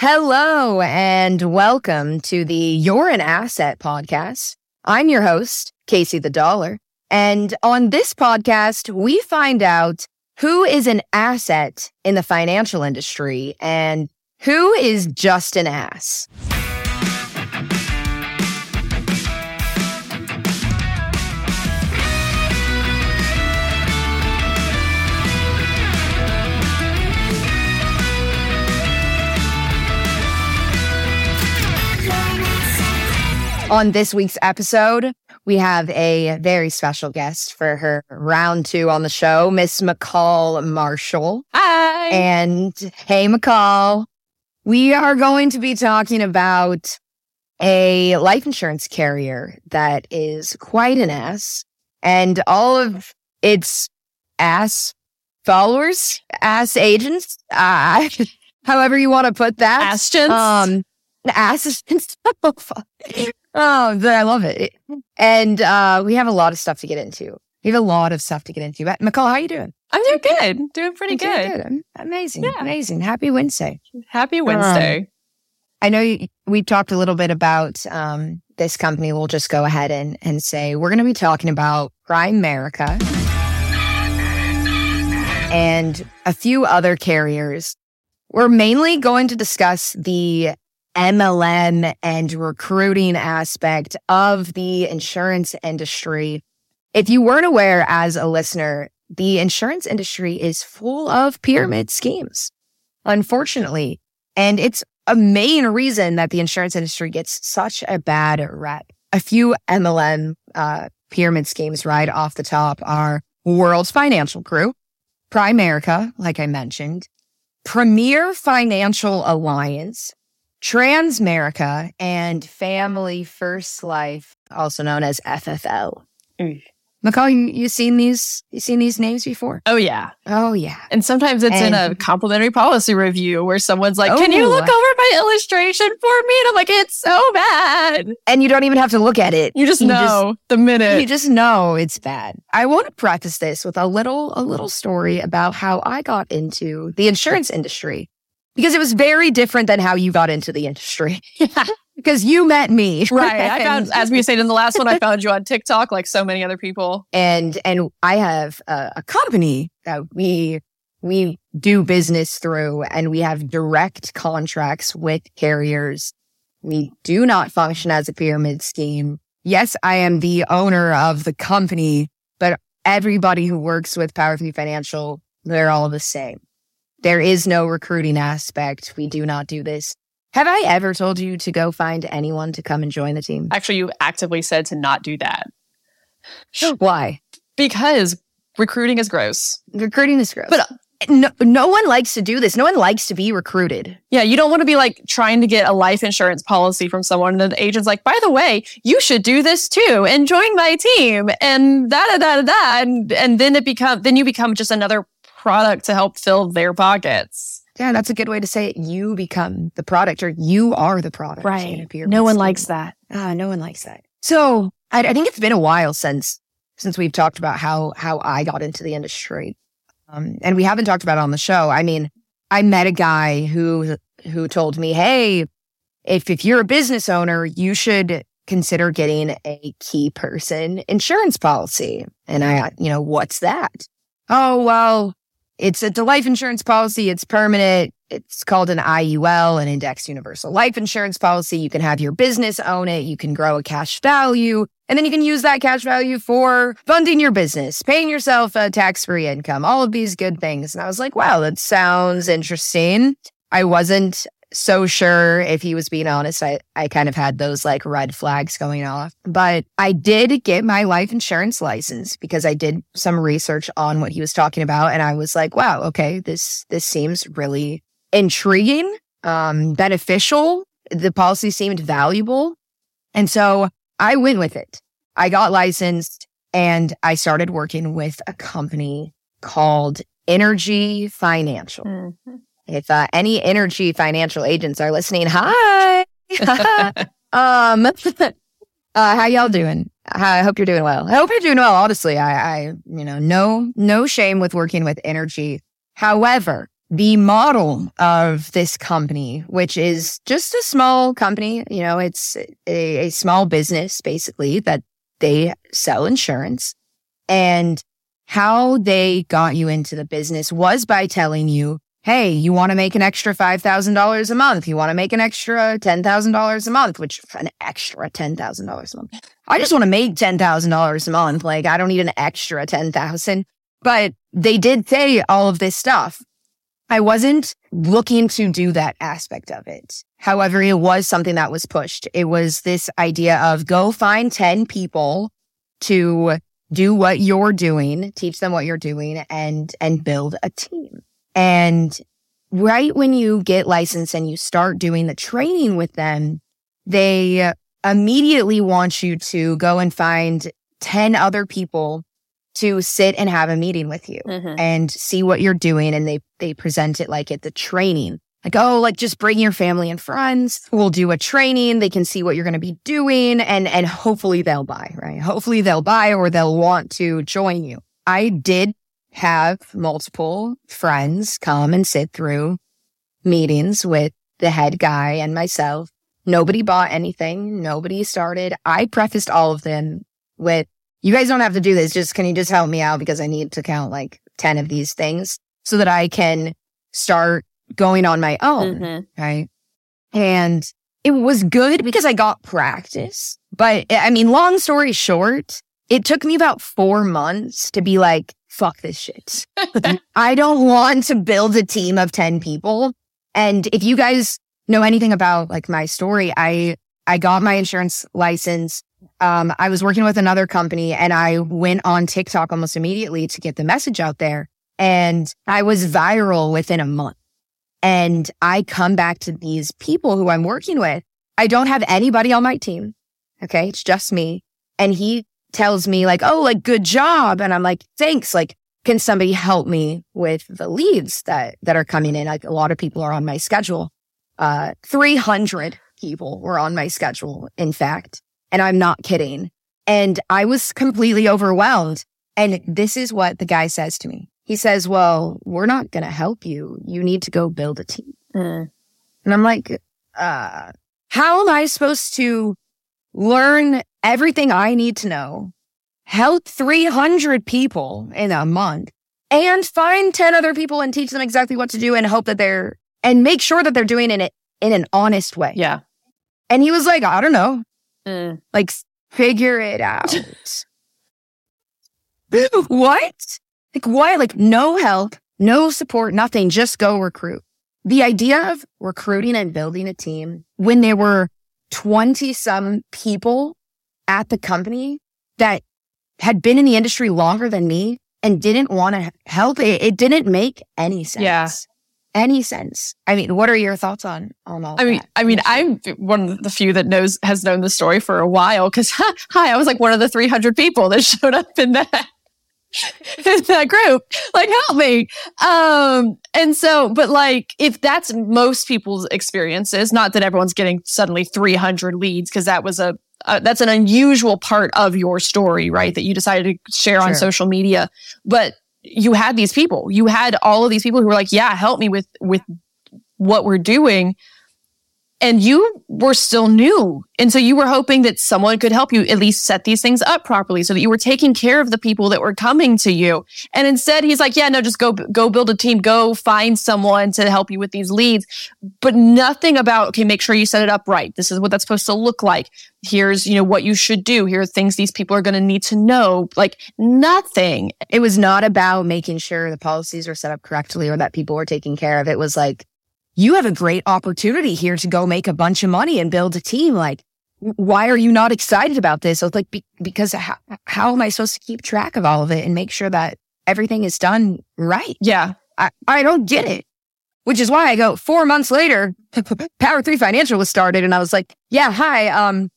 Hello and welcome to the You're an Asset podcast. I'm your host, Casey the Dollar. And on this podcast, we find out who is an asset in the financial industry and who is just an ass. On this week's episode, we have a very special guest for her round two on the show, Miss Mical Marshall. Hi. And hey, Mical, we are going to be talking about a life insurance carrier that is quite an ass and all of its ass followers, ass agents, uh, however you want to put that. Astions. Um, stuff. Oh, I love it. And uh, we have a lot of stuff to get into. We have a lot of stuff to get into. But Mical, how are you doing? I'm doing good. Doing pretty I'm doing good. Amazing. Yeah. Amazing. Happy Wednesday. Happy Wednesday. I know you, we talked a little bit about um, this company. We'll just go ahead and, and say we're going to be talking about Primerica and a few other carriers. We're mainly going to discuss the MLM and recruiting aspect of the insurance industry. If you weren't aware as a listener, the insurance industry is full of pyramid schemes, unfortunately. And it's a main reason that the insurance industry gets such a bad rep. A few MLM uh, pyramid schemes right off the top are World's Financial Group, Primerica, like I mentioned, Premier Financial Alliance, Transamerica, and Family First Life, also known as FFL. Mm. Mical, you, you seen these? You seen these names before? Oh yeah. Oh yeah. And sometimes it's in a complimentary policy review where someone's like, "Can you Oh. look over my illustration for me?" And I'm like, "It's so bad." And you don't even have to look at it. You just You know the minute. you just know it's bad. I want to preface this with a little a little story about how I got into the insurance industry because it was very different than how you got into the industry. because you met me, right. I found, as we said in the last one, I found you on TikTok, like so many other people. and and I have a, a company that we we do business through, and we have direct contracts with carriers. We do not function as a pyramid scheme. Yes, I am the owner of the company, but everybody who works with Power Three Financial, they're all the same. There is no recruiting aspect. We do not do this. Have I ever told you to go find anyone to come and join the team? Actually, you actively said to not do that Why? because recruiting is gross. Recruiting is gross. But, uh, no, no one likes to do this. No one likes to be recruited. Yeah, you don't want to be like trying to get a life insurance policy from someone and the agent's like, by the way, you should do this too and join my team and da da da da da and and then it become then you become just another product to help fill their pockets. Yeah, that's a good way to say it. You become the product or you are the product. in a pyramid No one scheme. likes that. Ah, no one likes that. So I, I think it's been a while since since we've talked about how how I got into the industry, um, and we haven't talked about it on the show. I mean, I met a guy who who told me, "Hey, if if you're a business owner, you should consider getting a key person insurance policy." And I, you know, what's that? Oh well, it's a life insurance policy. It's permanent. It's called an IUL, an indexed universal life insurance policy. You can have your business own it. You can grow a cash value. And then you can use that cash value for funding your business, paying yourself a tax free income, all of these good things. And I was like, wow, that sounds interesting. I wasn't so sure if he was being honest. I, I kind of had those like red flags going off, but I did get my life insurance license because I did some research on what he was talking about. And I was like, wow, okay, this, this seems really intriguing, um, beneficial. The policy seemed valuable. And so I went with it. I got licensed and I started working with a company called Energy Financial. Mm-hmm. If uh, any energy financial agents are listening, hi. um, uh, how y'all doing? I hope you're doing well. I hope you're doing well. Honestly, I, I, you know, no, no shame with working with energy. However, the model of this company, which is just a small company, you know, it's a, a small business basically that they sell insurance and how they got you into the business was by telling you, Hey, you want to make an extra $5,000 a month. You want to make an extra $10,000 a month, which an extra $10,000 a month. I just want to make $10,000 a month. Like I don't need an extra 10,000, but they did say all of this stuff. I wasn't looking to do that aspect of it. However, it was something that was pushed. It was this idea of go find 10 people to do what you're doing, teach them what you're doing and, and build a team. And right when you get licensed and you start doing the training with them, they immediately want you to go and find 10 other people to sit and have a meeting with you mm-hmm. and see what you're doing. And they, they present it like at the training. Like, oh, like just bring your family and friends. We'll do a training. They can see what you're going to be doing and, and hopefully they'll buy, right? Hopefully they'll buy or they'll want to join you. I did have multiple friends come and sit through meetings with the head guy and myself. Nobody bought anything. Nobody started. I prefaced all of them with you guys don't have to do this. Just can you just help me out because I need to count like 10 of these things so that I can start going on my own. Mm-hmm. Right. And it was good because I got practice. But I mean, long story short, it took me about four months to be like, fuck this shit. I don't want to build a team of 10 people. And if you guys know anything about like my story, I, I got my insurance license um, I was working with another company and I went on TikTok almost immediately to get the message out there. And I was viral within a month. And I come back to these people who I'm working with. I don't have anybody on my team. Okay. It's just me. And he tells me like, Oh, like good job. And I'm like, thanks. Like, can somebody help me with the leads that, that are coming in? Like a lot of people are on my schedule. Uh, 300 people were on my schedule. In fact, and I'm not kidding. And I was completely overwhelmed. And this is what the guy says to me. He says, well, we're not going to help you. You need to go build a team. Mm. And I'm like, uh, how am I supposed to learn everything I need to know, help 300 people in a month and find 10 other people and teach them exactly what to do and hope that they're, and make sure that they're doing it in an honest way. Yeah. And he was like, I don't know. Mm. Like, figure it out. what? Like, why? Like, no help, no support, nothing. Just go recruit. The idea of recruiting and building a team when there were 20 some people at the company that had been in the industry longer than me and didn't want to help it, it didn't make any sense. Yeah any sense. I mean, what are your thoughts on on all? I mean, that? I mean, I'm one of the few that knows has known the story for a while because hi, I was like one of the 300 people that showed up in that in that group. Like, help me. Um, and so, but like, if that's most people's experiences, not that everyone's getting suddenly 300 leads because that was a uh, that's an unusual part of your story, right? That you decided to share sure. on social media. But you had these people. You had all of these people who were like, "Yeah, help me with with what we're doing." And you were still new. And so you were hoping that someone could help you at least set these things up properly so that you were taking care of the people that were coming to you. And instead he's like, yeah, no, just go, go build a team, go find someone to help you with these leads. But nothing about, okay, make sure you set it up right. This is what that's supposed to look like here's you know what you should do here are things these people are going to need to know like nothing it was not about making sure the policies were set up correctly or that people were taken care of it was like you have a great opportunity here to go make a bunch of money and build a team like why are you not excited about this so it's like be- because how, how am i supposed to keep track of all of it and make sure that everything is done right yeah i, I don't get it which is why I go four months later, Power Three Financial was started. And I was like, yeah, hi. Um,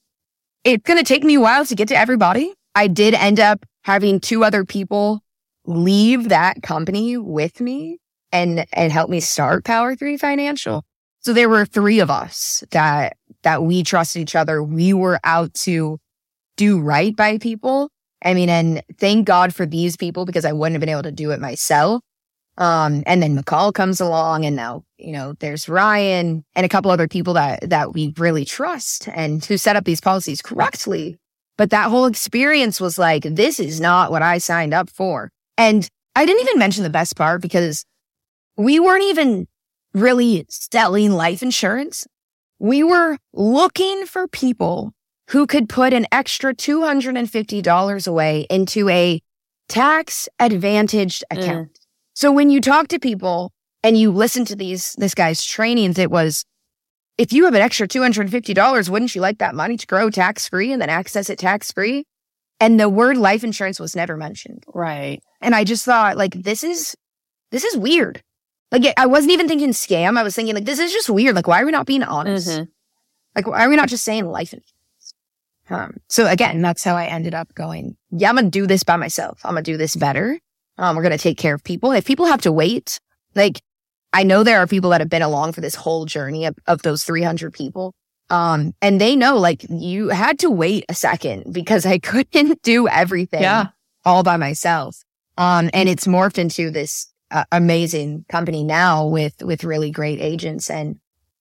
it's going to take me a while to get to everybody. I did end up having two other people leave that company with me and, and help me start Power Three Financial. So there were three of us that, that we trusted each other. We were out to do right by people. I mean, and thank God for these people because I wouldn't have been able to do it myself. Um, and then Mical comes along and now, you know, there's Ryan and a couple other people that, that we really trust and who set up these policies correctly. But that whole experience was like, this is not what I signed up for. And I didn't even mention the best part because we weren't even really selling life insurance. We were looking for people who could put an extra $250 away into a tax advantaged Mm. account. So when you talk to people and you listen to these this guy's trainings, it was if you have an extra $250, wouldn't you like that money to grow tax free and then access it tax free? And the word life insurance was never mentioned. Right. And I just thought like this is this is weird. Like I wasn't even thinking scam. I was thinking like this is just weird. Like why are we not being honest? Mhm. Like why are we not just saying life? Um, so again, that's how I ended up going. Yeah, I'm gonna do this by myself. I'm gonna do this better. Um, we're gonna take care of people. If people have to wait, like I know there are people that have been along for this whole journey of, of those 300 people. Um, and they know like you had to wait a second because I couldn't do everything Yeah. all by myself. Um, and it's morphed into this uh, amazing company now with, with really great agents and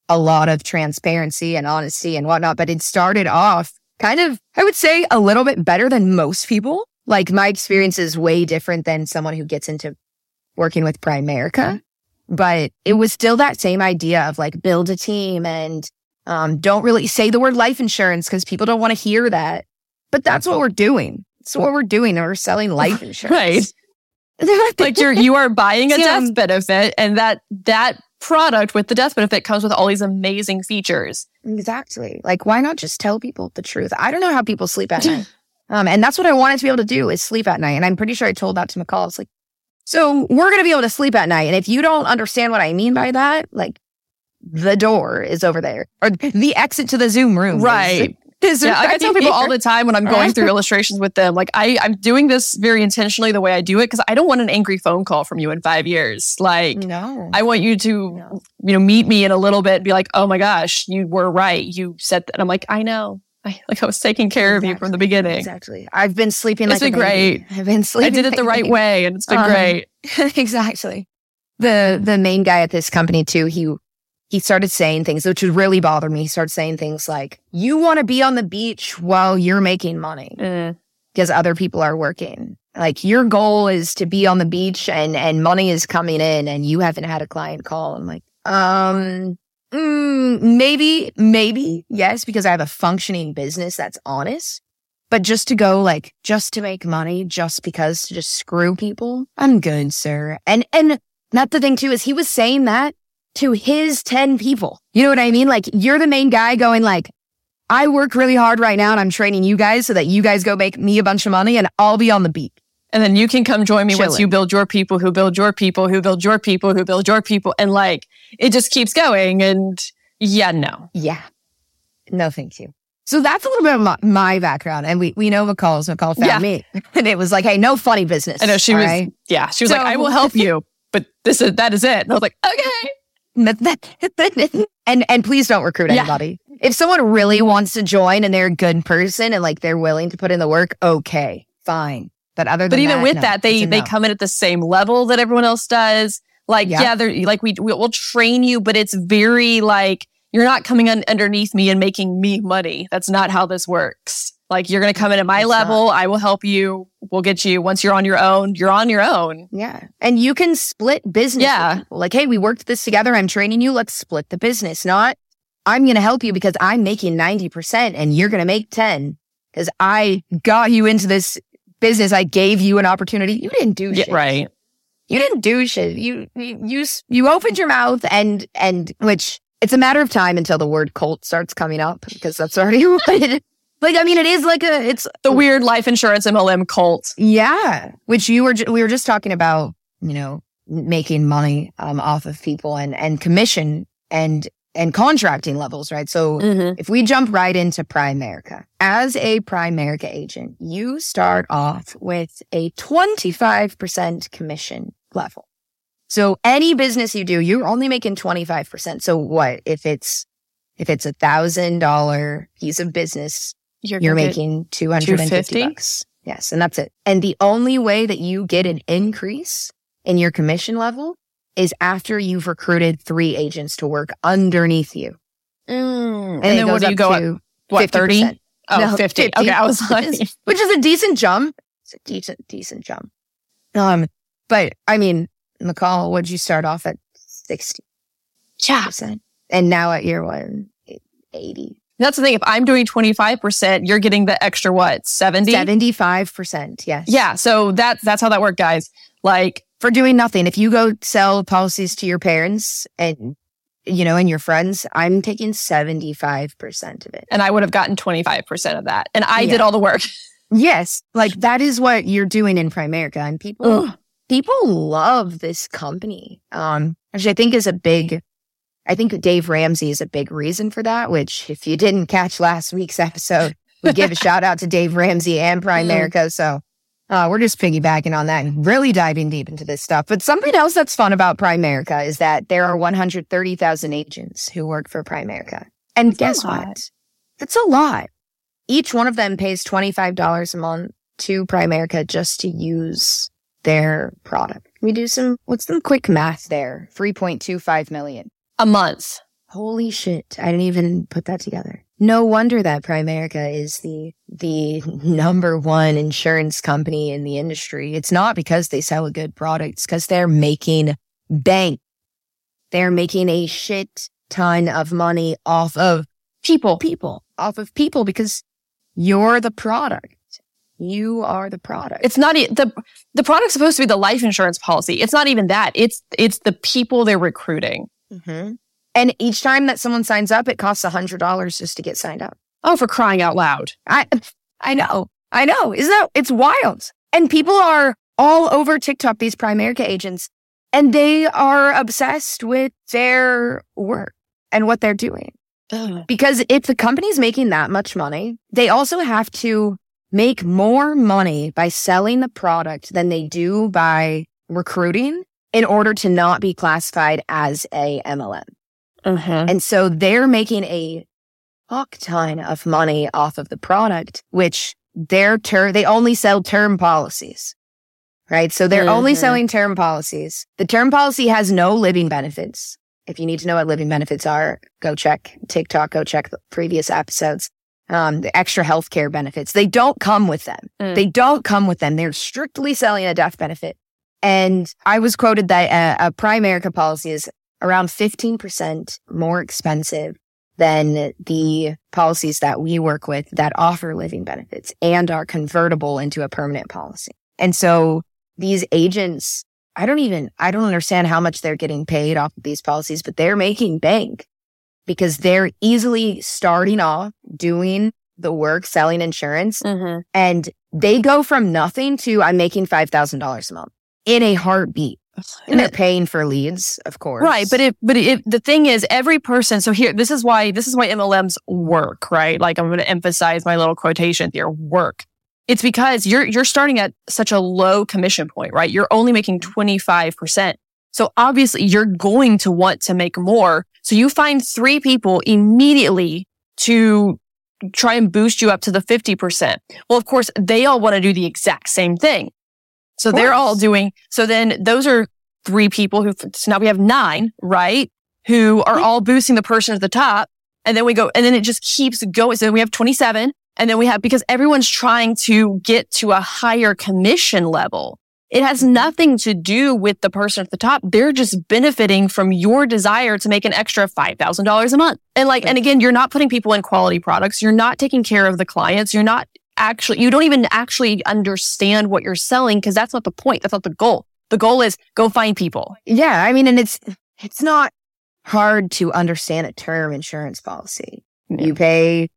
a lot of transparency and honesty and whatnot. But it started off kind of, I would say a little bit better than most people. Like my experience is way different than someone who gets into working with Primerica, but it was still that same idea of like build a team and um, don't really say the word life insurance because people don't want to hear that. But that's what we're doing. That's what we're doing. We're selling life insurance. Right. Like you're you are buying a Yeah. death benefit and that that product with the death benefit comes with all these amazing features. Exactly. Like, why not just tell people the truth? I don't know how people sleep at night. Um, and that's what I wanted to be able to do is sleep at night. And I'm pretty sure I told that to Mical. It's like, so we're going to be able to sleep at night. And if you don't understand what I mean by that, like the door is over there or the exit to the Zoom room. Right. Is, Yeah, like I tell people all the time when I'm going through illustrations with them, like I, I'm doing this very intentionally the way I do it because I don't want an angry phone call from you in five years. Like no. I want you to, No. you know, meet me in a little bit and be like, oh my gosh, you were right. You said that. And I'm like, I know. I like I was taking care of you from the beginning. Exactly. I've been sleeping It's like been baby. I've been sleeping. I did it the right way and it's been Um, great. exactly. The the main guy at this company too, he he started saying things which would really bother me. He started saying things like, You want to be on the beach while you're making money Eh. because other people are working. Like your goal is to be on the beach and and money is coming in and you haven't had a client call. I'm like, um mm, maybe, maybe, yes, because I have a functioning business that's honest. But just to go like just to make money, just because to just screw people, I'm good, sir. And and not the thing too is he was saying that to his 10 people. You know what I mean? Like you're the main guy going like, I work really hard right now and I'm training you guys so that you guys go make me a bunch of money and I'll be on the beat. And then you can come join me once you build your people who build your people who build your people who build your people. And like it just keeps going. And yeah, no. Yeah. No, thank you. So that's a little bit of my, my background. And we, we know Mical's Mical found Yeah. me. And it was like, hey, no funny business. I know she was, right? yeah, she was So- like, I will help you, but this is, that is it. And I was like, okay. and and please don't recruit Yeah. anybody. If someone really wants to join and they're a good person and like they're willing to put in the work, okay, fine. But other than But even that, with no, that, they, they no. come in at the same level that everyone else does. Like, Yeah. yeah, they're like, we, we- we'll train you, but it's very like, you're not coming un- underneath me and making me money. That's not how this works. Like, you're going to come in at my level. I will help you. We'll get you. Once you're on your own, you're on your own. Yeah. And you can split business. Yeah. Like, hey, we worked this together. I'm training you. Let's split the business. Not, I'm going to help you because I'm making 90% and you're going to make 10 because I got you into this business. I gave you an opportunity. You didn't do Yeah, shit. right. You didn't do shit. You, you, you, you opened your mouth and, and which it's a matter of time until the word cult starts coming up because that's already what it, like, I mean, it is like a, it's The weird life insurance MLM cult. yeah, which you were we were just talking about, you know, making money um, off of people and and commission and and contracting levels, right? So Mm-hmm. if we jump right into Primerica, as a Primerica agent, you start off with a 25% commission level. So any business you do, you're only making 25%. So what if it's if it's a thousand dollar piece of business you're get- making 250 250? bucks. Yes. And that's it. And the only way that you get an increase in your commission level is after you've recruited three agents to work underneath you. Mm. And, it then what do you go to up? What, 30? 50%. Oh, No, 50. 50. Okay. I was which like, is, which is a decent jump. It's a decent, decent jump. Um, but I mean, Mical, would you start off at 60%? yeah. And now at year one, 80, That's the thing. If I'm doing 25%, you're getting the extra what? 70? 75%. Yes. Yeah. So that, that's how that worked, guys. Like, For doing nothing. If you go sell policies to your parents and, you know, and your friends, I'm taking 75% of it. and I would have gotten 25% of that. And I did all the work. Yes. Like that is what you're doing in Primerica. And people, Ugh. people love this company. Um, which I think is a big, I think Dave Ramsey is a big reason for that, which if you didn't catch last week's episode, we give a shout out to Dave Ramsey and Primerica. So, uh, we're just piggybacking on that and really diving deep into this stuff. But something else that's fun about Primerica is that there are 130,000 agents who work for Primerica. And guess what? It's a lot. Each one of them pays $25 a month to Primerica just to use their product. We do some, what's some quick math there? 3.25 million. A month. Holy shit. I didn't even put that together. No wonder that Primerica is the, the number one insurance company in the industry. It's not because they sell a good product. It's because they're making bank. They're making a shit ton of money off of People. people, off of people because you're the product. You are the product. It's not the the product's supposed to be the life insurance policy. It's not even that. It's it's the people they're recruiting. Mhm. And each time that someone signs up, it costs a hundred dollars just to get signed up. Oh, for crying out loud. I, I know, I know. Isn't that, it's wild. And people are all over TikTok, these Primerica agents, and they are obsessed with their work and what they're doing. Because if the company's making that much money, they also have to make more money by selling the product than they do by recruiting in order to not be classified as a MLM. Uh-huh. And so they're making a fuck ton of money off of the product, which their term, they only sell term policies, right? So they're only Mhm. selling term policies. The term policy has no living benefits. If you need to know what living benefits are, go check TikTok, go check the previous episodes. Um, the extra healthcare benefits, they don't come with them. Mm. They don't come with them. They're strictly selling a death benefit. And I was quoted that a, a Primerica policy is around 15% more expensive than the policies that we work with that offer living benefits and are convertible into a permanent policy. And so these agents, I don't even, I don't understand how much they're getting paid off of these policies, but they're making bank because they're easily starting off doing the work, selling insurance, Mhm. and they go from nothing to I'm making $5,000 a month in a heartbeat. And they're paying for leads, of course. Right, but it but it, the thing is, every person. So here, this is why this is why MLMs work, right? Like I'm going to emphasize my little quotation here: work. It's because you're you're starting at such a low commission point, right? You're only making twenty five percent. So obviously, you're going to want to make more. So you find three people immediately to try and boost you up to the fifty percent. Well, of course, they all want to do the exact same thing. So they're all doing. So then those are three people who, so now we have nine, right? Who are mm-hmm. all boosting the person at the top. And then we go, and then it just keeps going. So then we have 27. And then we have, because everyone's trying to get to a higher commission level. It has mm-hmm. nothing to do with the person at the top. They're just benefiting from your desire to make an extra $5,000 a month. And like, and again, you're not putting people in quality products. You're not taking care of the clients. You're not actually, you don't even actually understand what you're selling because that's not the point. That's not the goal. The goal is go find people. Yeah, I mean, and it's it's not hard to understand a term insurance policy. Yeah. You pay,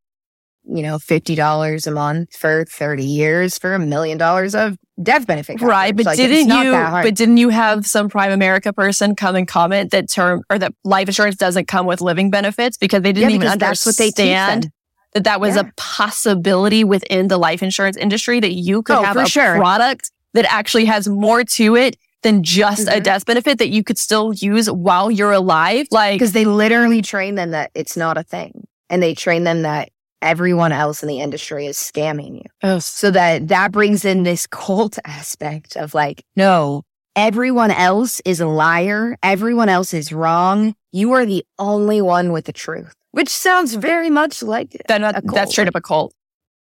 you know, fifty dollars a month for thirty years for a million dollars of death benefit. Right. But Like, didn't you, but didn't you have some Primerica person come and comment that term or that life insurance doesn't come with living benefits because they didn't Yeah, even because that's what they teach understand. That that was Yeah. a possibility within the life insurance industry that you could Oh, have a sure. product that actually has more to it than just a Mhm. death benefit that you could still use while you're alive. Like, because they literally train them that it's not a thing, and they train them that everyone else in the industry is scamming you. oh, So that that brings in this cult aspect of like, no, everyone else is a liar. Everyone else is wrong. You are the only one with the truth, which sounds very much like that, that's straight up a cult.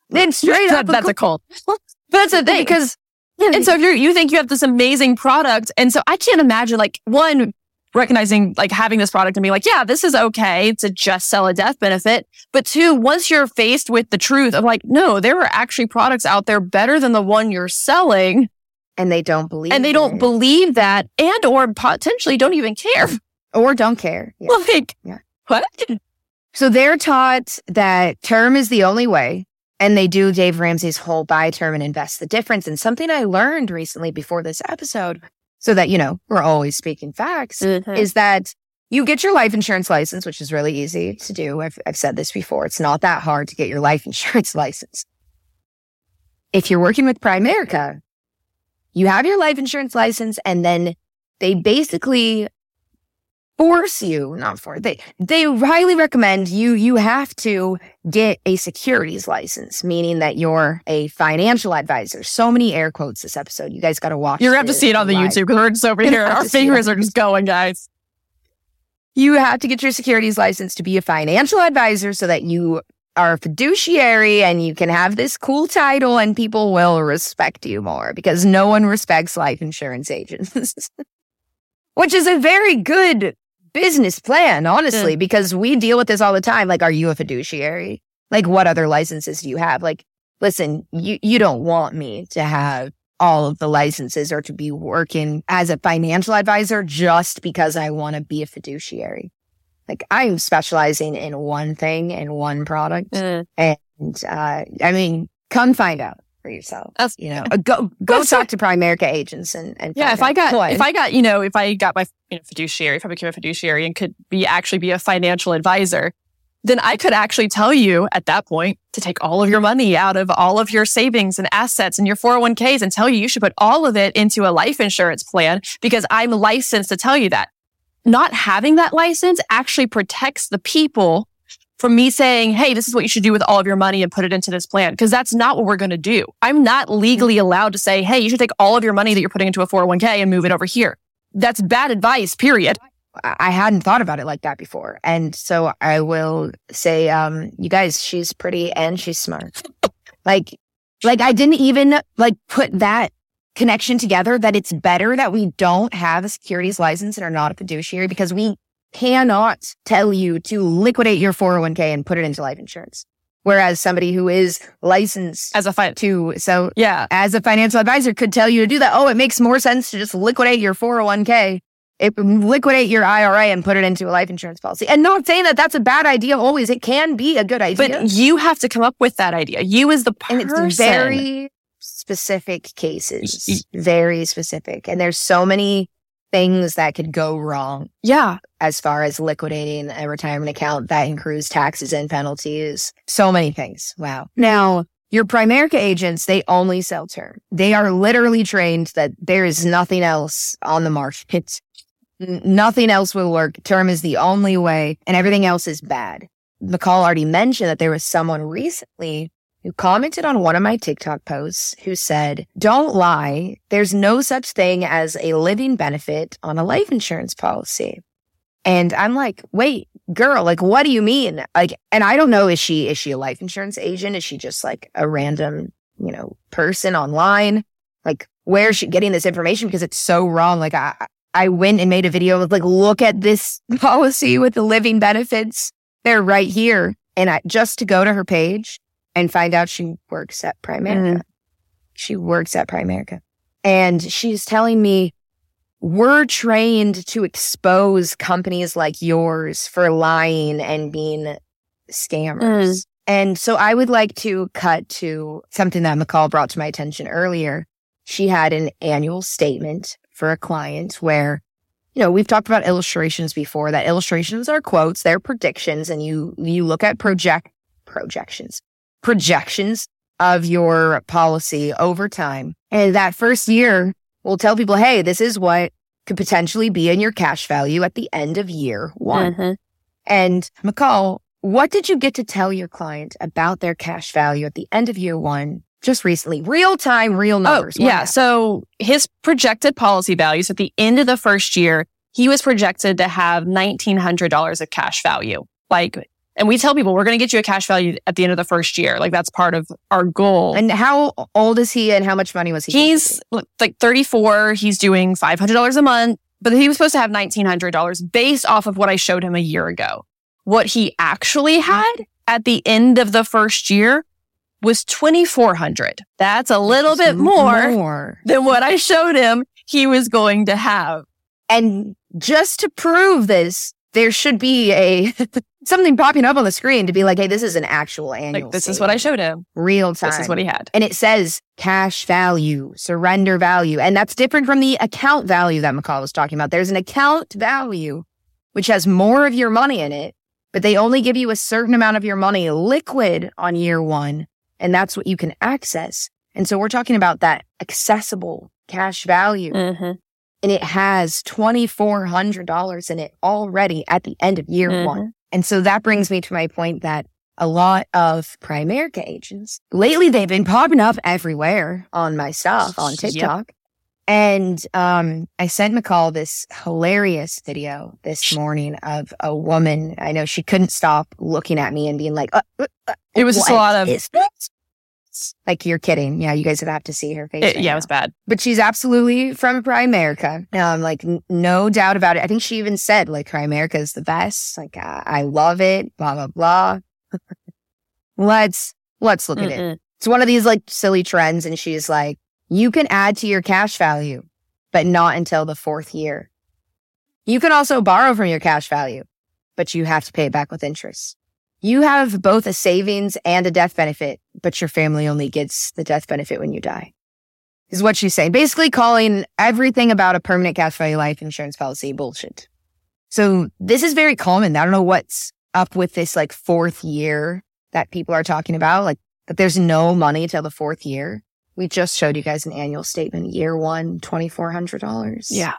Then straight up, That- that's a cult. But that's the thing. because And so if you're, you think you have this amazing product, and so I can't imagine like one recognizing like having this product and being like, yeah, this is okay to just sell a death benefit. But two, once you're faced with the truth of like, no, there are actually products out there better than the one you're selling, and they don't believe, and they don't it. believe that, and or potentially don't even care. or don't care. Yeah. Like, Yeah. what? So they're taught that term is the only way. And they do Dave Ramsey's whole buy term and invest the difference. And something I learned recently before this episode, so that, you know, we're always speaking facts, mm-hmm. is that you get your life insurance license, which is really easy to do. I've, I've said this before. It's not that hard to get your life insurance license. If you're working with Primerica, you have your life insurance license and then they basically force you, not for they they highly recommend you you have to get a securities license, meaning that you're a financial advisor. So many air quotes this episode. You guys got to watch. You're gonna have to see it on the live. YouTube because we're just over here. Our to see it fingers are just going, guys. You have to get your securities license to be a financial advisor so that you are a fiduciary and you can have this cool title and people will respect you more because no one respects life insurance agents. Which is a very good business plan, honestly, because we deal with this all the time. Like, are you a fiduciary? Like, what other licenses do you have? Like, listen, you, you don't want me to have all of the licenses or to be working as a financial advisor just because I want to be a fiduciary. Like I'm specializing in one thing and one product. And, uh, I mean, come find out for yourself. That's- you know, Uh, go, go That's talk to Primerica agents and, and Yeah, if I got what. if I got, you know, if I got my you know, fiduciary, if I became a fiduciary and could be actually be a financial advisor, then I could actually tell you at that point to take all of your money out of all of your savings and assets and your 401ks and tell you you should put all of it into a life insurance plan because I'm licensed to tell you that. Not having that license actually protects the people from me saying, Hey, this is what you should do with all of your money and put it into this plan. Cause that's not what we're going to do. I'm not legally allowed to say, Hey, you should take all of your money that you're putting into a 401k and move it over here. That's bad advice, period. I I hadn't thought about it like that before. And so I will say, um, you guys, she's pretty and she's smart. like, like I didn't even like put that connection together that it's better that we don't have a securities license and are not a fiduciary because we cannot tell you to liquidate your 401k and put it into life insurance. Whereas somebody who is licensed As a fi- to, so yeah. as a financial advisor could tell you to do that. Oh, it makes more sense to just liquidate your 401k, it, liquidate your IRA and put it into a life insurance policy. And not saying that that's a bad idea always. It can be a good idea. But you have to come up with that idea. You as the and person. it's very specific cases, very specific. And there's so many things that could go wrong yeah. as far as liquidating a retirement account that includes taxes and penalties. So many things. Wow. Now, your Primerica agents, they only sell term. They are literally trained that there is nothing else on the market. Nothing else will work. Term is the only way and everything else is bad. Mical already mentioned that there was someone recently who commented on one of my TikTok posts who said, don't lie. There's no such thing as a living benefit on a life insurance policy. And I'm like, wait, girl, like, what do you mean? Like, and I don't know, is she, is she a life insurance agent? Is she just like a random, you know, person online? Like, where is she getting this information? Because it's so wrong. Like, I, I went and made a video of like, look at this policy with the living benefits. They're right here. And I, just to go to her page and find out she works at Primerica. Mm. She works at Primerica. And she's telling me, we're trained to expose companies like yours for lying and being scammers. Mm. And so I would like to cut to something that Mical brought to my attention earlier. She had an annual statement for a client where, you know, we've talked about illustrations before that illustrations are quotes, they're predictions and you, you look at project projections, projections of your policy over time. And that first year will tell people, Hey, this is what could potentially be in your cash value at the end of year one. Mm-hmm. And Mical, what did you get to tell your client about their cash value at the end of year one just recently, real time, real oh, numbers. Oh, yeah. So his projected policy values at the end of the first year, he was projected to have $1,900 of cash value. Like, and we tell people we're going to get you a cash value at the end of the first year. Like that's part of our goal. And how old is he and how much money was he? He's like 34. He's doing $500 a month, but he was supposed to have $1,900 based off of what I showed him a year ago. What he actually had at the end of the first year was 2400. That's a little bit more, more than what I showed him he was going to have. And just to prove this, there should be a something popping up on the screen to be like, hey, this is an actual annual. Like, this is what I showed him. Real time. This is what he had. And it says cash value, surrender value. And that's different from the account value that Mical was talking about. There's an account value, which has more of your money in it, but they only give you a certain amount of your money liquid on year one. And that's what you can access. And so we're talking about that accessible cash value. Mm-hmm and it has $2,400 in it already at the end of year mm-hmm. one. And so that brings me to my point that a lot of Primerica agents lately they've been popping up everywhere on my stuff on TikTok. Yep. And um, I sent Mical this hilarious video this morning of a woman. I know she couldn't stop looking at me and being like, uh, uh, uh, "It was just a lot of like you're kidding. Yeah, you guys would have to see her face. It, right yeah, now. it was bad. But she's absolutely from Primerica. Um, like n- no doubt about it. I think she even said like Primerica is the best. Like uh, I love it. Blah blah blah. let's let's look Mm-mm. at it. It's one of these like silly trends, and she's like, you can add to your cash value, but not until the fourth year. You can also borrow from your cash value, but you have to pay it back with interest. You have both a savings and a death benefit, but your family only gets the death benefit when you die. Is what she's saying. Basically calling everything about a permanent cash value life insurance policy bullshit. So this is very common. I don't know what's up with this like fourth year that people are talking about, like that there's no money till the fourth year. We just showed you guys an annual statement, year one, $2,400. Yeah.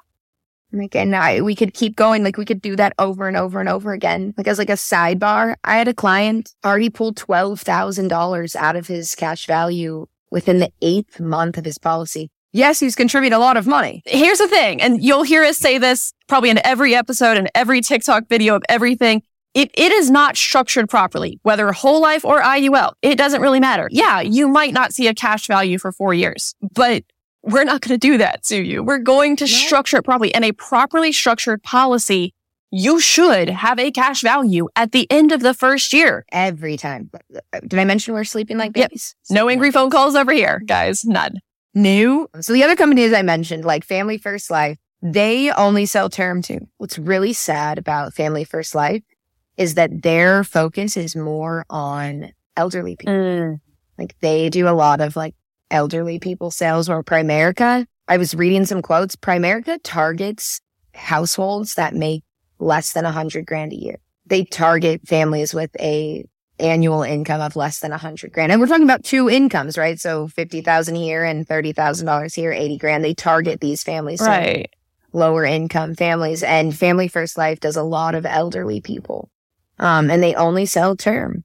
Like, and I, we could keep going. Like, we could do that over and over and over again. Like, as like a sidebar, I had a client already pulled $12,000 out of his cash value within the eighth month of his policy. Yes, he's contributing a lot of money. Here's the thing, and you'll hear us say this probably in every episode and every TikTok video of everything. If it is not structured properly, whether whole life or IUL, it doesn't really matter. Yeah, you might not see a cash value for four years, but we're not going to do that to you. We're going to no. structure it properly and a properly structured policy. You should have a cash value at the end of the first year. Every time. Did I mention we're sleeping like babies? Yep. No angry phone calls over here, guys. None. New. So the other companies I mentioned, like Family First Life, they only sell term too. What's really sad about Family First Life is that their focus is more on elderly people. Mm. Like they do a lot of like elderly people sales or Primerica. I was reading some quotes. Primerica targets households that make less than a hundred grand a year. They target families with a annual income of less than a hundred grand. And we're talking about two incomes, right? So 50,000 here and $30,000 here, 80 grand. They target these families. Right. lower income families and Family First Life does a lot of elderly people. Um, and they only sell term.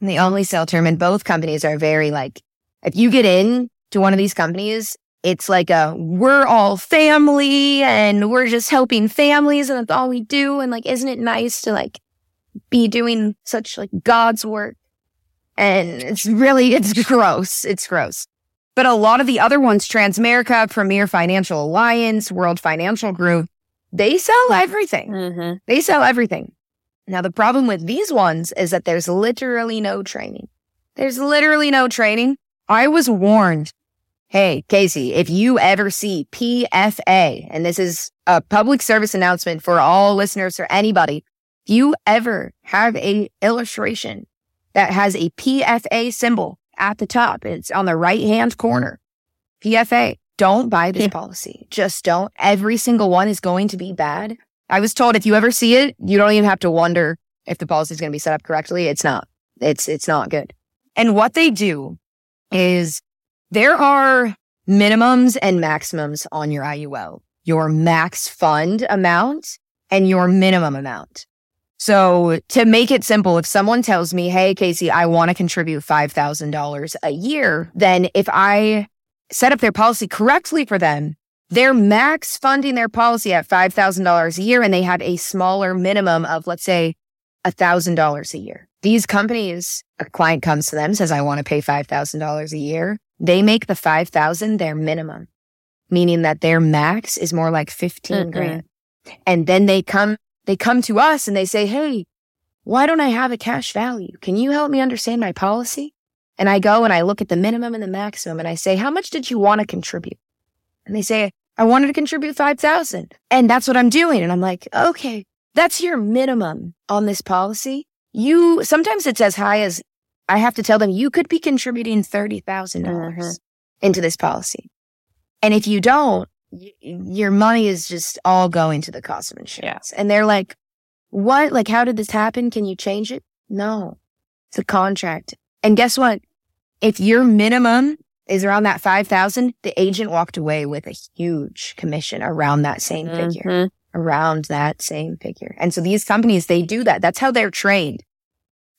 And they only sell term and both companies are very like if you get in to one of these companies, it's like a we're all family and we're just helping families and that's all we do. And like, isn't it nice to like be doing such like God's work? And it's really, it's gross. It's gross. But a lot of the other ones, Transamerica, Premier Financial Alliance, World Financial Group, they sell everything. Mm-hmm. They sell everything. Now, the problem with these ones is that there's literally no training. There's literally no training. I was warned. Hey, Casey, if you ever see PFA, and this is a public service announcement for all listeners or anybody, if you ever have a illustration that has a PFA symbol at the top, it's on the right hand corner. PFA, don't buy this policy. Just don't. Every single one is going to be bad. I was told if you ever see it, you don't even have to wonder if the policy is going to be set up correctly. It's not. It's, it's not good. And what they do is there are minimums and maximums on your IUL, your max fund amount and your minimum amount. So to make it simple, if someone tells me, Hey, Casey, I want to contribute $5,000 a year, then if I set up their policy correctly for them, they're max funding their policy at $5,000 a year and they have a smaller minimum of, let's say, $1,000 a year. These companies, a client comes to them, says, I want to pay $5,000 a year. They make the 5,000 their minimum, meaning that their max is more like 15 Mm-mm. grand. And then they come, they come to us and they say, Hey, why don't I have a cash value? Can you help me understand my policy? And I go and I look at the minimum and the maximum and I say, how much did you want to contribute? And they say, I wanted to contribute 5,000. And that's what I'm doing. And I'm like, okay, that's your minimum on this policy. You, sometimes it's as high as I have to tell them you could be contributing $30,000 Mhm. into this policy. And if you don't, y- your money is just all going to the cost of insurance. And they're like, what? Like, how did this happen? Can you change it? No, it's a contract. And guess what? If your minimum is around that 5,000, the agent walked away with a huge commission around that same figure, Mhm. Around that same figure. And so these companies, they do that. That's how they're trained.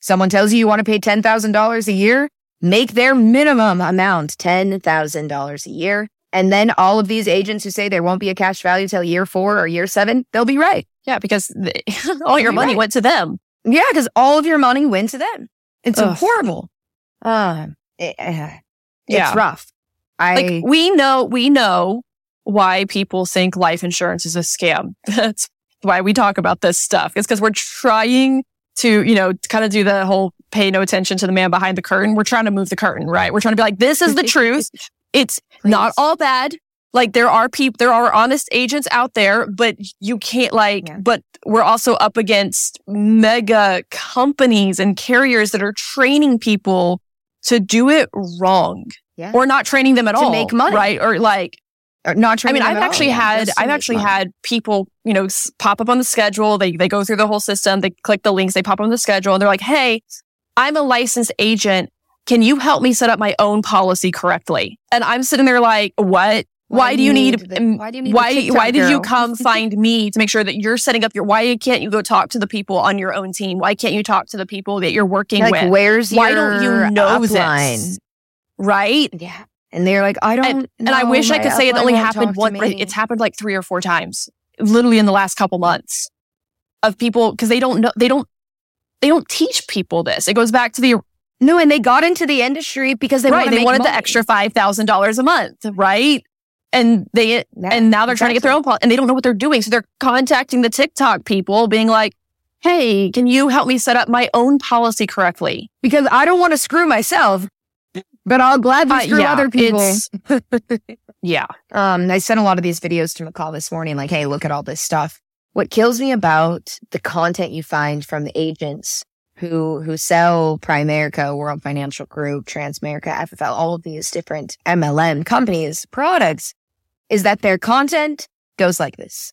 Someone tells you you want to pay $10,000 a year, make their minimum amount $10,000 a year. And then all of these agents who say there won't be a cash value till year four or year seven, they'll be right. Yeah, because the, all your money right. went to them. Yeah, because all of your money went to them. It's Ugh. horrible. Uh, it- uh, Yeah. It's rough. I Like we know, we know why people think life insurance is a scam. That's why we talk about this stuff. It's because we're trying to, you know, kind of do the whole pay no attention to the man behind the curtain. We're trying to move the curtain, right? We're trying to be like, this is the truth. It's not all bad. Like there are people, there are honest agents out there, but you can't like, Yeah. but we're also up against mega companies and carriers that are training people to do it wrong Yeah. or not training them at all To all. make money. Right. Or like, Uh, not I mean, I've actually Yeah, had, I've actually money. had people, you know, s- pop up on the schedule. They, they go through the whole system. They click the links, they pop on the schedule and they're like, Hey, I'm a licensed agent. Can you help me set up my own policy correctly? And I'm sitting there like, what? Why, do you need, the- why do you need why, TikTok why did you come find me to make sure that you're setting up your, why can't you go talk to the people on your own team? Why can't you talk to the people that you're working like, with? where's Why your don't you know upline? this? Right? Yeah. And they're like, I don't. and, and I wish I could say it only happened one. It's happened like three or four times, literally in the last couple months, of people because they don't know they don't they don't teach people this. It goes back to the no, and they got into the industry because they right. They make wanted the extra five thousand dollars a month, right? And they Yeah, and now they're trying to get their own pol- and they don't know what they're doing, so they're contacting the TikTok people, being like, "Hey, can you help me set up my own policy correctly?" because I don't want to screw myself, but I'll gladly Uh, screw yeah, other people. Yeah, Um, I sent a lot of these videos to Mical this morning, like, hey, look at all this stuff. What kills me about the content you find from the agents who who sell Primerica, World Financial Group, Transamerica, FFL, all of these different MLM companies, products, is that their content goes like this.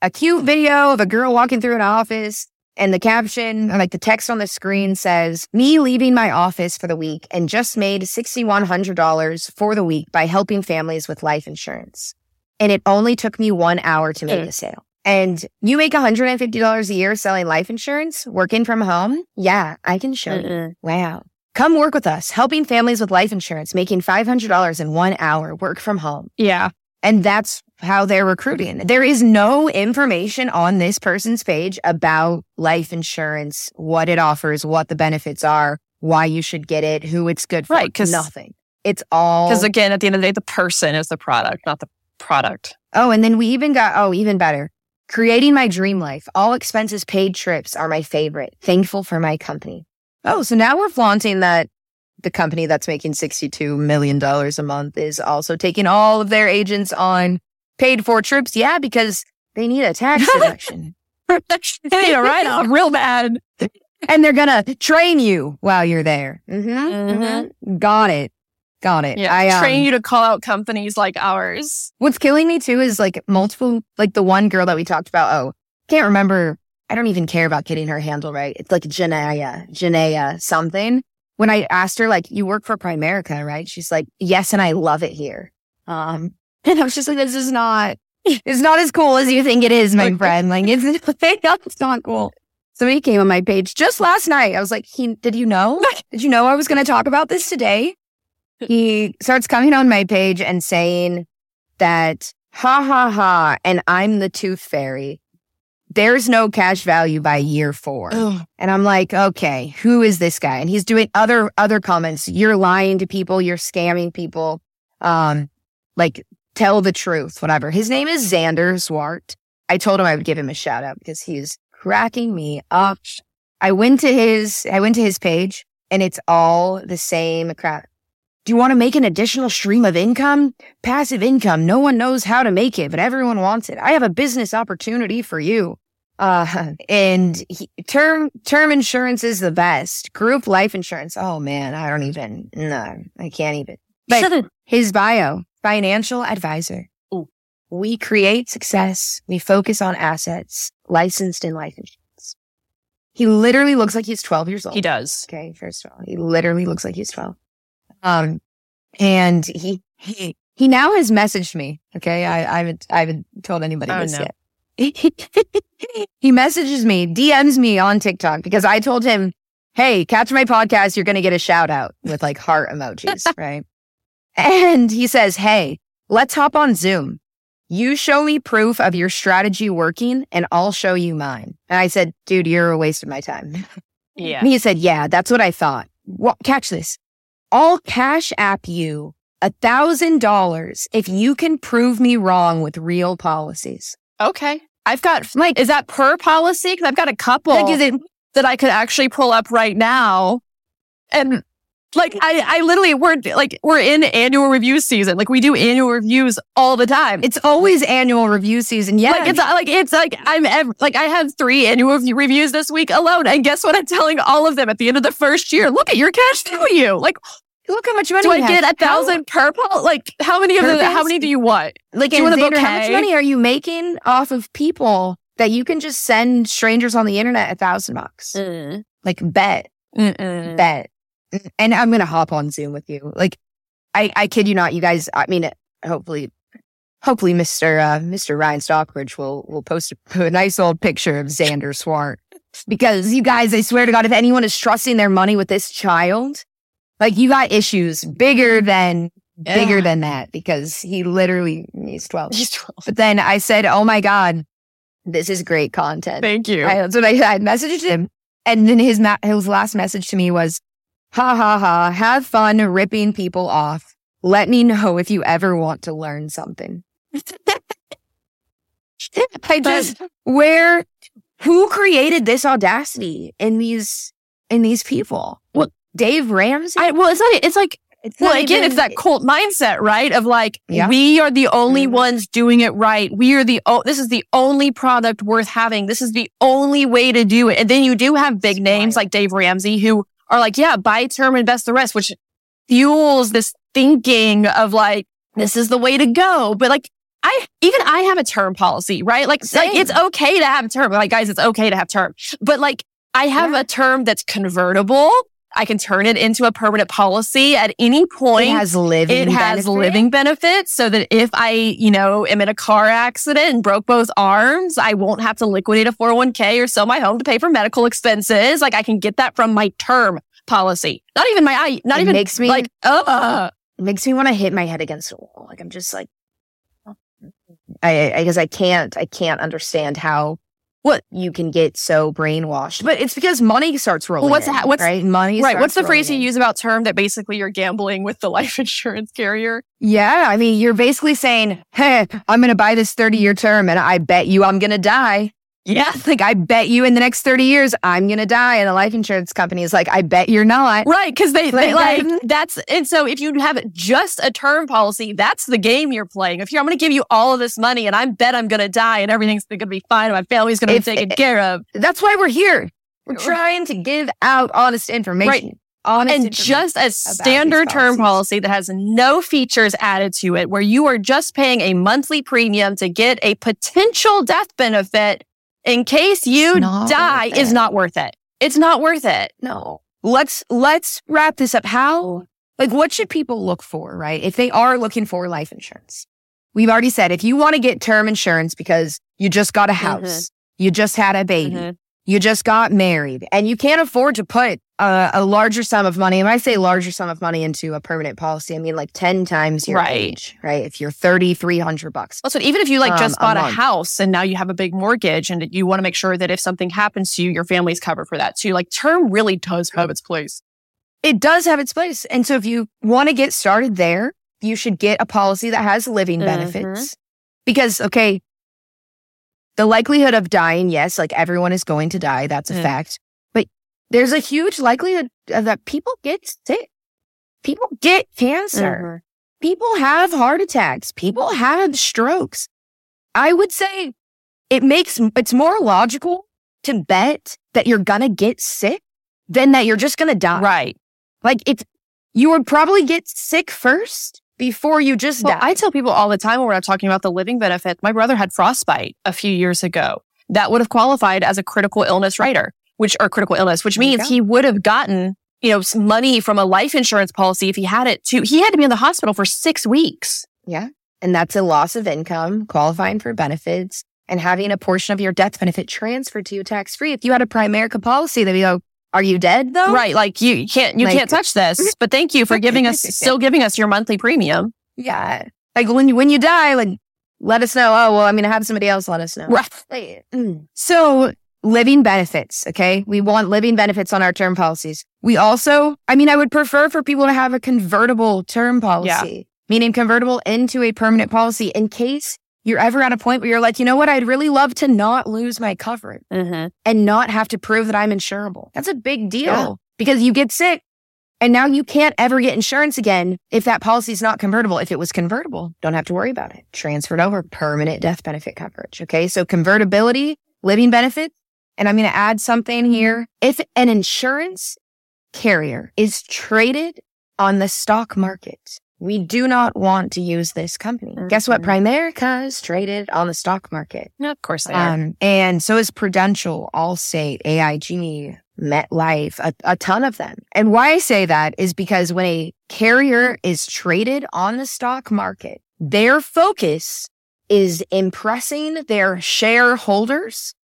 A cute video of a girl walking through an office and the caption, like the text on the screen says, me leaving my office for the week and just made $6,100 for the week by helping families with life insurance. And it only took me one hour to make Mm. a sale. And you make $150 a year selling life insurance, working from home? Yeah, I can show you. Mm-mm. Wow. Come work with us, helping families with life insurance, making $500 in one hour, work from home. yeah. And that's how they're recruiting. There is no information on this person's page about life insurance, what it offers, what the benefits are, why you should get it, who it's good for. Right. Cause nothing. It's all Because again, at the end of the day, the person is the product, not the product. Oh, and then we even got, oh, even better. Creating my dream life. All expenses paid trips are my favorite. Thankful for my company. Oh, so now we're flaunting that the company that's making $62 million a month is also taking all of their agents on paid for trips. Yeah, because they need a tax deduction. they need a write off real bad. and they're going to train you while you're there. Mm-hmm, Mhm. mhm. Got it. Got it. Yeah. I, um, Train you to call out companies like ours. What's killing me too is like multiple, like the one girl that we talked about. Oh, can't remember. I don't even care about getting her handle right. It's like Janaea, Janaea something. When I asked her, like, you work for Primerica, right? She's like, yes, and I love it here. Um, and I was just like, this is not, it's not as cool as you think it is, my friend. Like, it's, it's not cool. somebody came on my page just last night. I was like, he, did you know? did you know I was going to talk about this today? He starts coming on my page and saying that, ha ha ha, and I'm the tooth fairy. There's no cash value by year four. Ugh. And I'm like, okay, who is this guy? And he's doing other other comments. You're lying to people. You're scamming people. Um, like tell the truth, whatever. His name is Xander Swart. I told him I would give him a shout out because he's cracking me up. I went to his I went to his page and it's all the same crap. Do you want to make an additional stream of income? Passive income. No one knows how to make it, but everyone wants it. I have a business opportunity for you. Uh, and he, term, term insurance is the best. Group life insurance. Oh man, I don't even, no, I can't even. But his bio, financial advisor. Ooh. We create success. We focus on assets, licensed in life insurance. He literally looks like he's 12 years old. he does. Okay, first of all, he literally looks like he's 12. Um, and he, he, he now has messaged me. Okay. I, I haven't, I haven't told anybody Oh, this no. yet. he messages me, DMs me on TikTok because I told him, Hey, catch my podcast. You're going to get a shout out with like heart emojis. right. And he says, Hey, let's hop on Zoom. You show me proof of your strategy working and I'll show you mine. And I said, dude, you're a waste of my time. Yeah. And he said, Yeah, that's what I thought. Well, catch this. I'll cash app you a thousand dollars if you can prove me wrong with real policies. Okay. I've got Like, is that per policy? Because I've got a couple like it that I could actually pull up right now. And like I, I literally we're like we're in annual review season. Like we do annual reviews all the time. it's always annual review season. Yeah. Like it's like it's like I'm ev- like I have three annual reviews this week alone, and guess what? I'm telling all of them at the end of the first year. Look at your cash value. Like, look how much money do I have. get a How- thousand per pol? Like, how many of Per them? How many do you want? like do you want a Xander, how much money are you making off of people that you can just send strangers on the internet a thousand bucks? Mm. Like bet. Mm-mm. bet. And I'm gonna hop on Zoom with you. Like, I I kid you not, you guys. I mean, hopefully, hopefully, Mister uh, Mister Ryan Stockbridge will will post a, a nice old picture of Xander Swart because you guys, I swear to God, if anyone is trusting their money with this child, like you got issues bigger than bigger than that because he literally he's twelve. He's 12. But then I said, "Oh my God, this is great content." Thank you. I, that's what I, I messaged him. And then his ma- his last message to me was, ha ha ha, have fun ripping people off. Let me know if you ever want to learn something. I just, where, who created this audacity in these, in these people? Well, Dave Ramsey? I, well, it's like it's like it's well, again, even- it's that cult mindset, right? Of like, Yeah. we are the only Mhm. ones doing it right. We are the, oh, this is the only product worth having. This is the only way to do it. And then you do have big That's names like Dave Ramsey who are like, yeah, buy term, invest the rest, which fuels this thinking of like, this is the way to go. But like, I, even I have a term policy, right? Like, like it's okay to have a term. Like, guys, it's okay to have term. But like, I have Yeah. a term that's convertible. I can turn it into a permanent policy at any point. it has living It has benefit. living benefits so that if I, you know, am in a car accident and broke both arms, I won't have to liquidate a 401k or sell my home to pay for medical expenses. Like I can get that from my term policy. Not even my, not It even makes me- like, uh, It makes me want to hit my head against the wall. Like I'm just like, I, I guess I can't, I can't understand how what you can get so brainwashed. But it's because money starts rolling. what's in, what's- right? Money. right. What's the phrase you in. use about term that basically you're gambling with the life insurance carrier? Yeah, I mean, you're basically saying, "Hey, I'm going to buy this 30 year term, and I bet you I'm going to die." Yeah. Like, I bet you in the next 30 years I'm going to die, and the life insurance company is like, "I bet you're not." Right. Cause they, they Like, that's, and so if you have just a term policy, that's the game you're playing. If you're, I'm going to give you all of this money and I bet I'm going to die and everything's going to be fine and my family's going to be taken eh, care of. That's why we're here. We're trying to give out honest information. Right. Honest and just a standard term policy that has no features added to it, where you are just paying a monthly premium to get a potential death benefit in case you die is not worth it. It's not worth it. no. Let's let's wrap this up. How like what should people look for, right? If they are looking for life insurance. We've already said if you want to get term insurance because you just got a house, you just had a baby, Mhm. you just got married and you can't afford to put a, a larger sum of money. And when I say larger sum of money into a permanent policy, I mean like 10 times your Right. age, right? If you're 3,300 bucks. Also, even if you like Um, just a bought a, month. house and now you have a big mortgage and you want to make sure that if something happens to you, your family's covered for that too. Like term really does have its place. It does have its place. And so if you want to get started there, you should get a policy that has living Mhm. benefits. Because, okay, the likelihood of dying, yes, like everyone is going to die. That's a Mm. fact. There's a huge likelihood that people get sick. People get cancer. Mm-hmm. People have heart attacks. People have strokes. I would say it makes, it's more logical to bet that you're going to get sick than that you're just going to die. Right. Like it's you would probably get sick first before you just Well, die. I tell people all the time when we're not talking about the living benefit, my brother had frostbite a few years ago. That would have qualified as a critical illness rider, which are critical illness, which means he would have gotten, you know, some money from a life insurance policy if he had it too. He had to be in the hospital for six weeks. yeah. And that's a loss of income, qualifying for benefits, and having a portion of your death benefit transferred to you tax free. If you had a Primerica policy, they'd be like, Are you dead though? Right. Like you, you can't, you Like- can't touch this, but thank you for giving us, still giving us your monthly premium. Yeah. Like when you when you die, like let us know. Oh well, I mean, to have somebody else let us know. Right. Mm. So living benefits, okay? We want living benefits on our term policies. We also, I mean, I would prefer for people to have a convertible term policy, meaning convertible into a permanent policy in case you're ever at a point where you're like, you know what? I'd really love to not lose my coverage Mm-hmm. and not have to prove that I'm insurable. That's a big deal Yeah. because you get sick and now you can't ever get insurance again if that policy is not convertible. If it was convertible, don't have to worry about it. Transferred over permanent death benefit coverage. Okay. So convertibility, living benefit. And I'm going to add something here. If an insurance carrier is traded on the stock market, we do not want to use this company. Guess what? Mhm. Primerica is traded on the stock market. No, of course they are. Um, and so is Prudential, Allstate, AIG, MetLife, a, a ton of them. And why I say that is because when a carrier is traded on the stock market, their focus is impressing their shareholders,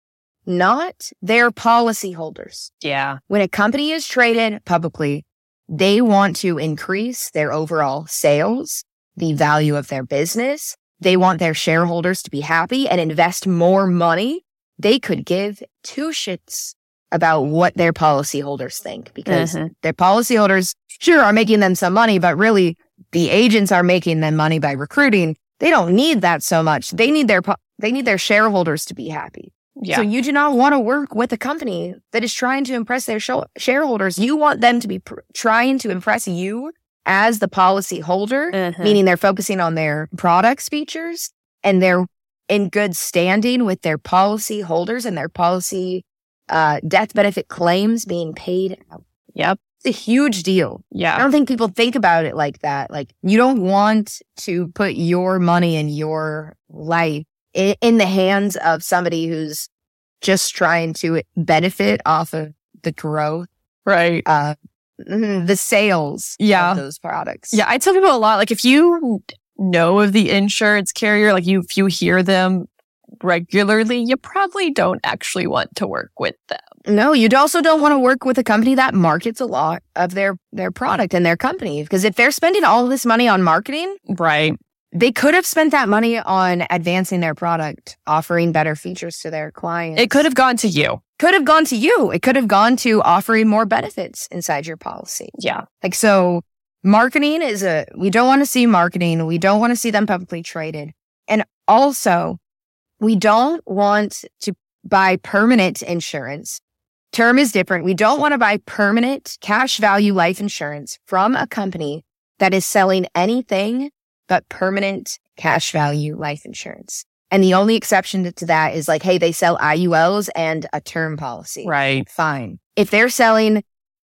not their policyholders. yeah. When a company is traded publicly, they want to increase their overall sales, the value of their business. They want their shareholders to be happy and invest more money. They could give two shits about what their policyholders think because Mhm. their policyholders sure are making them some money, but really the agents are making them money by recruiting. They don't need that so much. They need their, po- they need their shareholders to be happy. Yeah. So you do not want to work with a company that is trying to impress their shareholders. You want them to be pr- trying to impress you as the policy holder, Mhm. meaning they're focusing on their products features and they're in good standing with their policy holders and their policy uh, death benefit claims being paid out. Yep. It's a huge deal. Yeah. I don't think people think about it like that. Like you don't want to put your money and your life in, the hands of somebody who's just trying to benefit off of the growth, Right. uh, the sales Yeah. of those products. Yeah, I tell people a lot. Like, if you know of the insurance carrier, like you, if you hear them regularly, you probably don't actually want to work with them. No, you also don't want to work with a company that markets a lot of their their product and their company because if they're spending all this money on marketing, Right. They could have spent that money on advancing their product, offering better features to their clients. It could have gone to you. could have gone to you. It could have gone to offering more benefits inside your policy. Yeah. Like so marketing is a we don't want to see marketing. We don't want to see them publicly traded. And also, we don't want to buy permanent insurance. Term is different. We don't want to buy permanent cash value life insurance from a company that is selling anything but permanent cash value life insurance. And the only exception to- that is like, hey, they sell IULs and a term policy. Right. Fine. If they're selling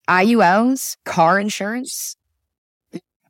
IULs, car insurance,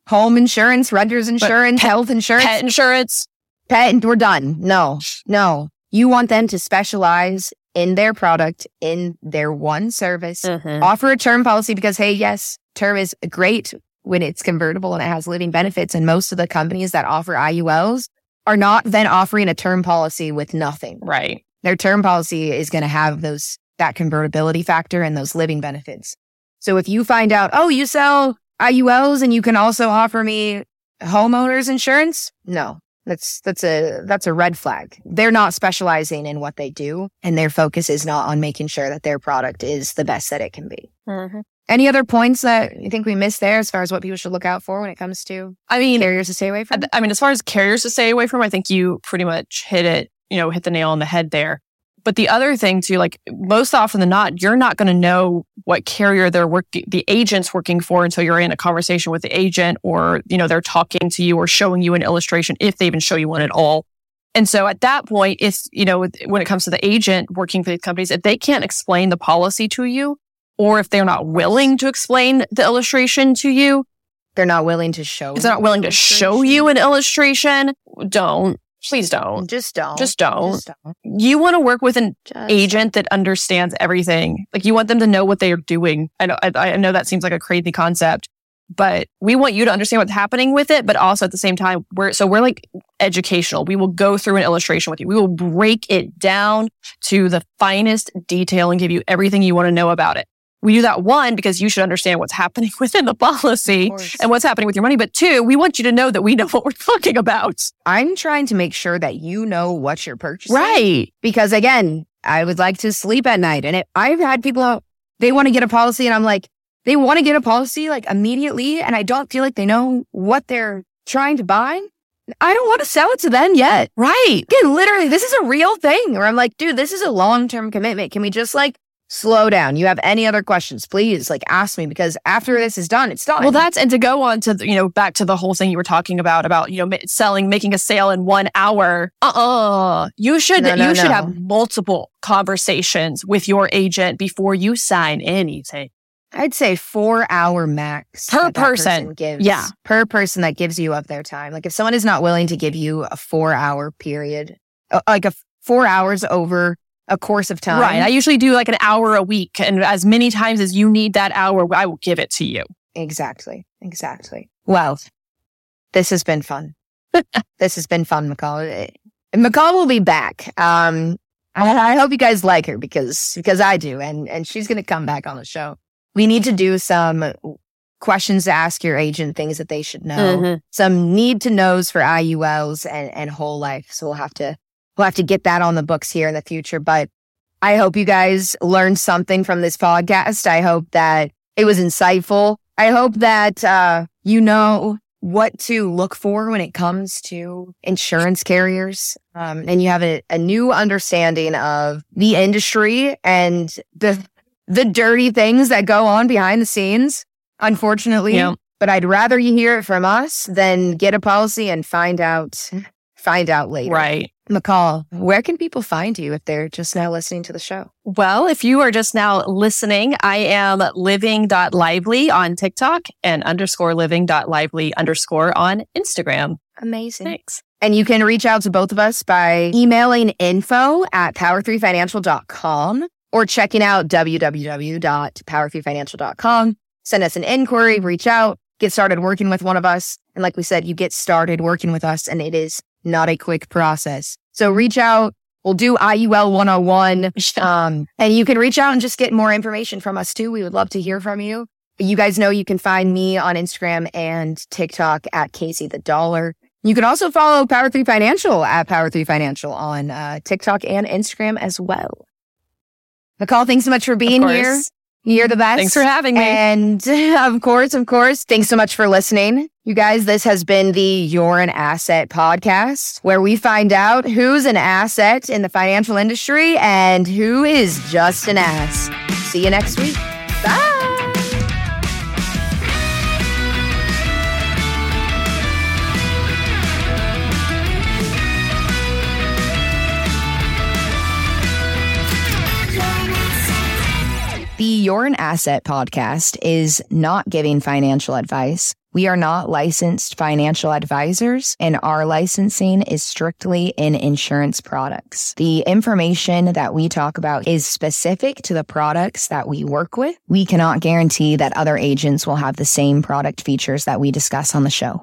home insurance, renter's insurance, health insurance, Pet insurance. pet, and we're done. No, no. You want them to specialize in their product, in their one service. Mhm. Offer a term policy because, hey, yes, term is great when it's convertible and it has living benefits. And most of the companies that offer IULs are not then offering a term policy with nothing. Right. Their term policy is going to have those that convertibility factor and those living benefits. So if you find out, oh, you sell IULs and you can also offer me homeowners insurance, no, that's that's a that's a red flag. They're not specializing in what they do, and their focus is not on making sure that their product is the best that it can be. Mm-hmm. Any other points that you think we missed there as far as what people should look out for when it comes to I mean carriers to stay away from? I mean, as far as carriers to stay away from, I think you pretty much hit it, you know, hit the nail on the head there. But the other thing too, like most often than not, you're not going to know what carrier they're working, the agent's working for until you're in a conversation with the agent or, you know, they're talking to you or showing you an illustration if they even show you one at all. And so at that point, if, you know, when it comes to the agent working for these companies, if they can't explain the policy to you, or if they're not willing to explain the illustration to you, they're not willing to show. If they're not willing to show you an illustration, don't. Please don't. Just don't. Just don't. Just don't. You want to work with an Just agent that understands everything. Like you want them to know what they are doing. I know, I, I know that seems like a crazy concept, but we want you to understand what's happening with it. But also at the same time, we're, so we're like educational. We will go through an illustration with you. We will break it down to the finest detail and give you everything you want to know about it we do that one because you should understand what's happening within the policy and what's happening with your money. But two, we want you to know that we know what we're talking about. I'm trying to make sure that you know what you're purchasing. Right. Because again, I would like to sleep at night. And it, I've had people out, they want to get a policy and I'm like, they want to get a policy like immediately. And I don't feel like they know what they're trying to buy. I don't want to sell it to them yet. Right. Again, literally, this is a real thing where I'm like, dude, this is a long term commitment. Can we just like slow down. You have any other questions, please like ask me because after this is done, it's done. Well, that's, and to go on to, you know, back to the whole thing you were talking about, about, you know, selling, making a sale in one hour. Uh-uh. You should, no, no, you should have multiple conversations with your agent before you sign anything. I'd say four hour max per person. person. gives, yeah. Per person that gives you of their time. Like if someone is not willing to give you a four hour period, uh, like a four hours over a course of time. Right. I usually do like an hour a week. And as many times as you need that hour, I will give it to you. Exactly. Exactly. Well, this has been fun. this has been fun, Mical. Mical will be back. Um, I, I hope you guys like her because, because I do. And, and she's going to come back on the show. We need to do some questions to ask your agent, things that they should know, mm-hmm. some need to knows for IULs and, and whole life. So we'll have to We'll have to get that on the books here in the future. But I hope you guys learned something from this podcast. I hope that it was insightful. I hope that uh, you know what to look for when it comes to insurance carriers. Um, and you have a, a new understanding of the industry and the the dirty things that go on behind the scenes, unfortunately. Yeah. But I'd rather you hear it from us than get a policy and find out find out later. Right. Mical, where can people find you if they're just now listening to the show? Well, if you are just now listening, I am living.lively on TikTok and underscore living.lively underscore on Instagram. Amazing. Thanks. And you can reach out to both of us by emailing info at power3financial.com or checking out www.power3financial.com. Send us an inquiry, reach out, get started working with one of us. And like we said, you get started working with us and it is not a quick process. So reach out. We'll do IUL 101. Um, and you can reach out and just get more information from us too. We would love to hear from you. You guys know you can find me on Instagram and TikTok at Casey the Dollar. You can also follow Power 3 Financial at Power 3 Financial on uh, TikTok and Instagram as well. Mical, thanks so much for being here. You're the best. Thanks for having me. And of course, of course, thanks so much for listening. You guys, this has been the You're an Asset podcast where we find out who's an asset in the financial industry and who is just an ass. See you next week. Bye. The You're an Asset podcast is not giving financial advice. We are not licensed financial advisors, and our licensing is strictly in insurance products. The information that we talk about is specific to the products that we work with. We cannot guarantee that other agents will have the same product features that we discuss on the show.